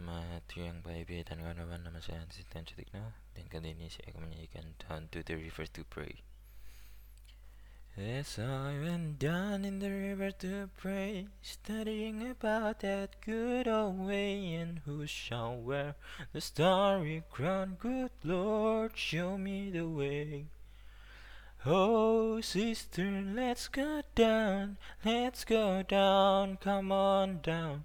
Baby dan kawan-kawan nama saya Dan kali ini saya akan menyanyikan Down to the river to pray. As I went down in the river to pray Studying about that good old way And who shall wear the starry crown Good Lord, show me the way. Oh, sister, let's go down, let's go down, come on down.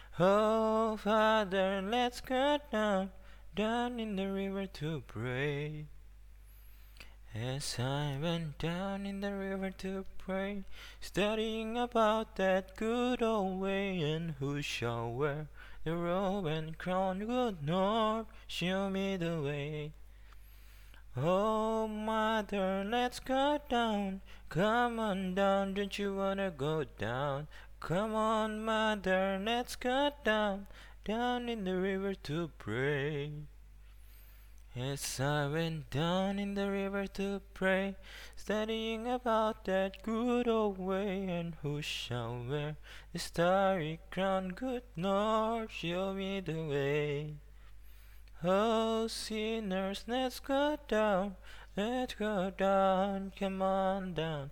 Oh, Father, let's go down, down in the river to pray. As I went down in the river to pray, studying about that good old way, and who shall wear the robe and crown, good Lord, show me the way. Oh, mother, let's go down. Come on down, don't you wanna go down? Come on, mother, let's go down, down in the river to pray. Yes, I went down in the river to pray, studying about that good old way, and who shall wear the starry crown? Good Lord, show me the way. Oh, sinners, let's go down, let's go down, come on down.